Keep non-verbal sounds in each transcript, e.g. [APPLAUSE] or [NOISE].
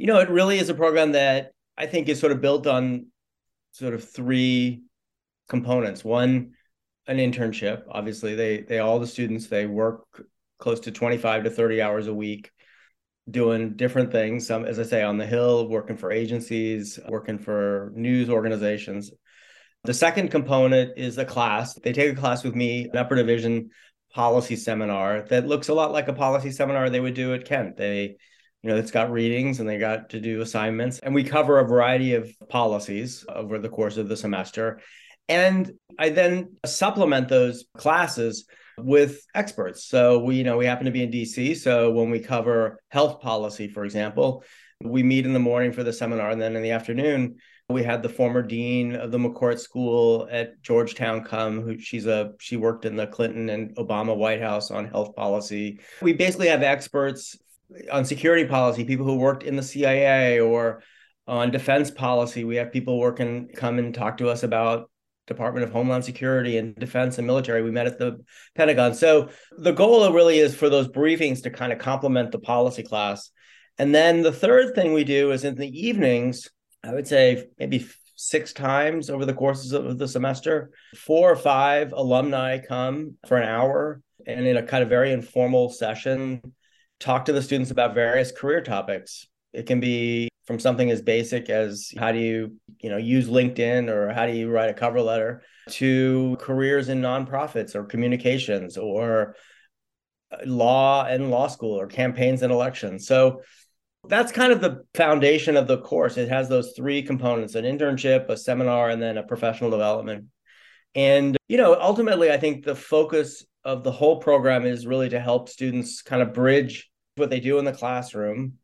You know, it really is a program that I think is sort of built on sort of three components. One, an internship. Obviously, they they all the students they work close to 25 to 30 hours a week doing different things. Some, as I say, on the Hill, working for agencies, working for news organizations. The second component is a class. They take a class with me, an upper division policy seminar that looks a lot like a policy seminar they would do at Kent. They you know, it's got readings and they got to do assignments. And we cover a variety of policies over the course of the semester. And I then supplement those classes with experts. So we, you know, we happen to be in DC. So when we cover health policy, for example, we meet in the morning for the seminar. And then in the afternoon, we had the former dean of the McCourt School at Georgetown come, who she's a she worked in the Clinton and Obama White House on health policy. We basically have experts on security policy, people who worked in the CIA or on defense policy. We have people working come and talk to us about Department of Homeland Security and defense and military. We met at the Pentagon. So the goal really is for those briefings to kind of complement the policy class. And then the third thing we do is in the evenings, I would say maybe six times over the courses of the semester, four or five alumni come for an hour and in a kind of very informal session talk to the students about various career topics. It can be from something as basic as how do you, you know, use LinkedIn or how do you write a cover letter to careers in nonprofits or communications or law and law school or campaigns and elections. So that's kind of the foundation of the course. It has those three components an internship, a seminar, and then a professional development. And, you know, ultimately, I think the focus of the whole program is really to help students kind of bridge what they do in the classroom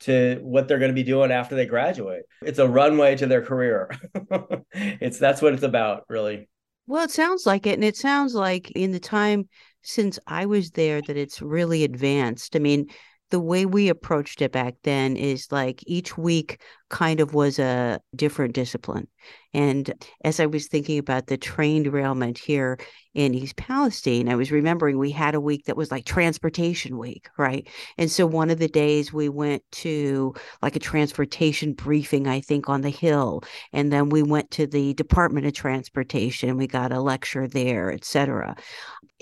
to what they're going to be doing after they graduate. It's a runway to their career. [LAUGHS] it's that's what it's about, really. Well, it sounds like it. And it sounds like in the time since I was there that it's really advanced. I mean, the way we approached it back then is like each week kind of was a different discipline. And as I was thinking about the train derailment here in East Palestine, I was remembering we had a week that was like transportation week, right? And so one of the days we went to like a transportation briefing, I think, on the Hill. And then we went to the Department of Transportation. And we got a lecture there, et cetera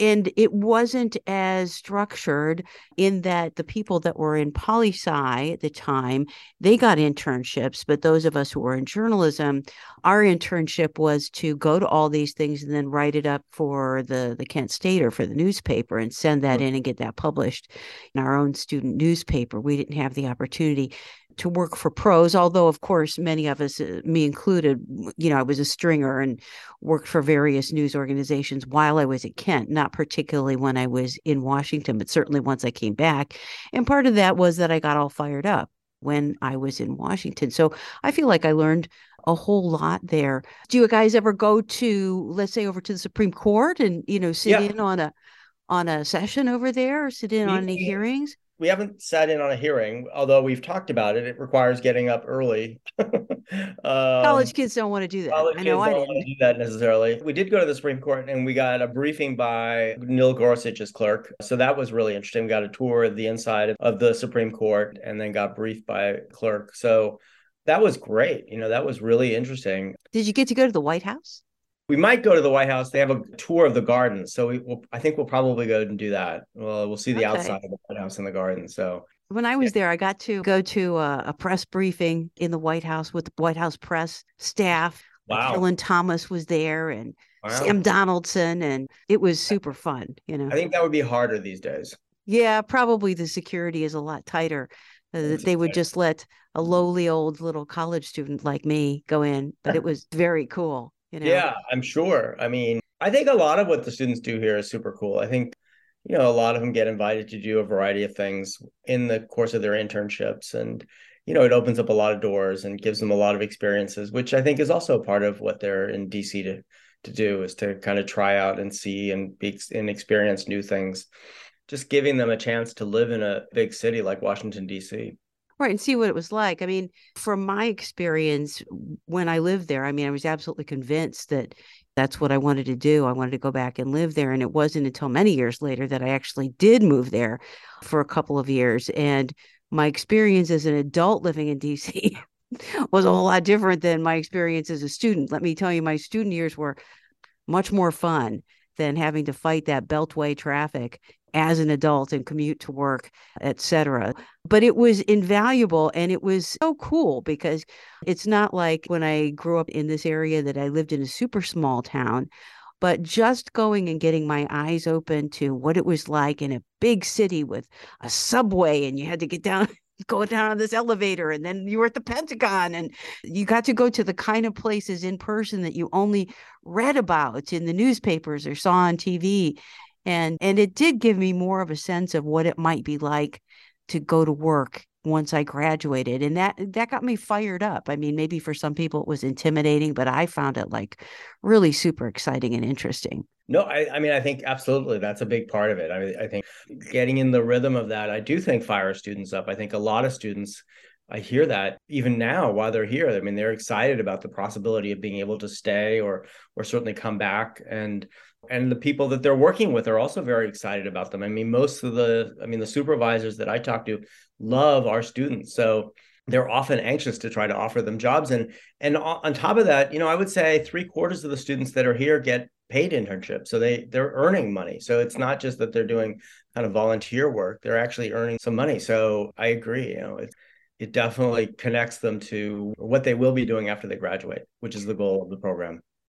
and it wasn't as structured in that the people that were in poli sci at the time they got internships but those of us who were in journalism our internship was to go to all these things and then write it up for the the kent state or for the newspaper and send that in and get that published in our own student newspaper. We didn't have the opportunity to work for pros although of course many of us uh, me included you know i was a stringer and worked for various news organizations while i was at kent not particularly when i was in washington but certainly once i came back. And part of that was that i got all fired up when i was in washington. So i feel like i learned a whole lot there. Do you guys ever go to let's say over to the supreme court and you know sit yeah. in on a on a session over there or sit in on any hearings we haven't sat in on a hearing, although we've talked about it. It requires getting up early. [LAUGHS] um, college kids don't want to do that. College I know I don't want to do that necessarily. We did go to the Supreme Court and we got a briefing by Neil Gorsuch's clerk. So that was really interesting. We got a tour of the inside of the Supreme Court and then got briefed by a clerk. So that was great. You know, that was really interesting. Did you get to go to the White House? We might go to the White House. They have a tour of the garden, so we will, I think we'll probably go and do that. Well, we'll see the okay. outside of the White House and the garden. So when I was yeah. there, I got to go to a, a, press briefing in the White House with the White House press staff. Wow. Helen Thomas was there and wow. Sam Donaldson, and it was super fun. You know, I think that would be harder these days. Yeah, probably the security is a lot tighter. Uh, that they would just let a lowly old little college student like me go in, but it [LAUGHS] was very cool. You know? Yeah, I'm sure. I mean, I think a lot of what the students do here is super cool. I think, you know, a lot of them get invited to do a variety of things in the course of their internships. And, you know, it opens up a lot of doors and gives them a lot of experiences, which I think is also part of what they're in DC to to do is to kind of try out and see and be and experience new things. Just giving them a chance to live in a big city like Washington, DC. Right. And see what it was like. I mean, from my experience when I lived there, I mean, I was absolutely convinced that that's what I wanted to do. I wanted to go back and live there. And it wasn't until many years later that I actually did move there for a couple of years and my experience as an adult living in DC [LAUGHS] was a whole lot different than my experience as a student. Let me tell you, my student years were much more fun than having to fight that beltway traffic as an adult and commute to work, etc. But it was invaluable and it was so cool because it's not like when I grew up in this area that I lived in a super small town, but just going and getting my eyes open to what it was like in a big city with a subway and you had to get down [LAUGHS] go down on this elevator and then you were at the Pentagon and you got to go to the kind of places in person that you only read about in the newspapers or saw on TV and and it did give me more of a sense of what it might be like to go to work once I graduated and that that got me fired up. I mean, maybe for some people it was intimidating, but I found it like really super exciting and interesting. No, I, I mean, I think absolutely that's a big part of it. I I think getting in the rhythm of that, I do think fire students up. I think a lot of students, I hear that even now while they're here. I mean, they're excited about the possibility of being able to stay or or certainly come back. And and the people that they're working with are also very excited about them. I mean, most of the, I mean, the supervisors that I talk to love our students, so they're often anxious to try to offer them jobs. And and on top of that, you know, I would say three quarters of the students that are here get paid internships, so they they're earning money. So it's not just that they're doing kind of volunteer work; they're actually earning some money. So I agree. You know, it it definitely connects them to what they will be doing after they graduate, which is the goal of the program.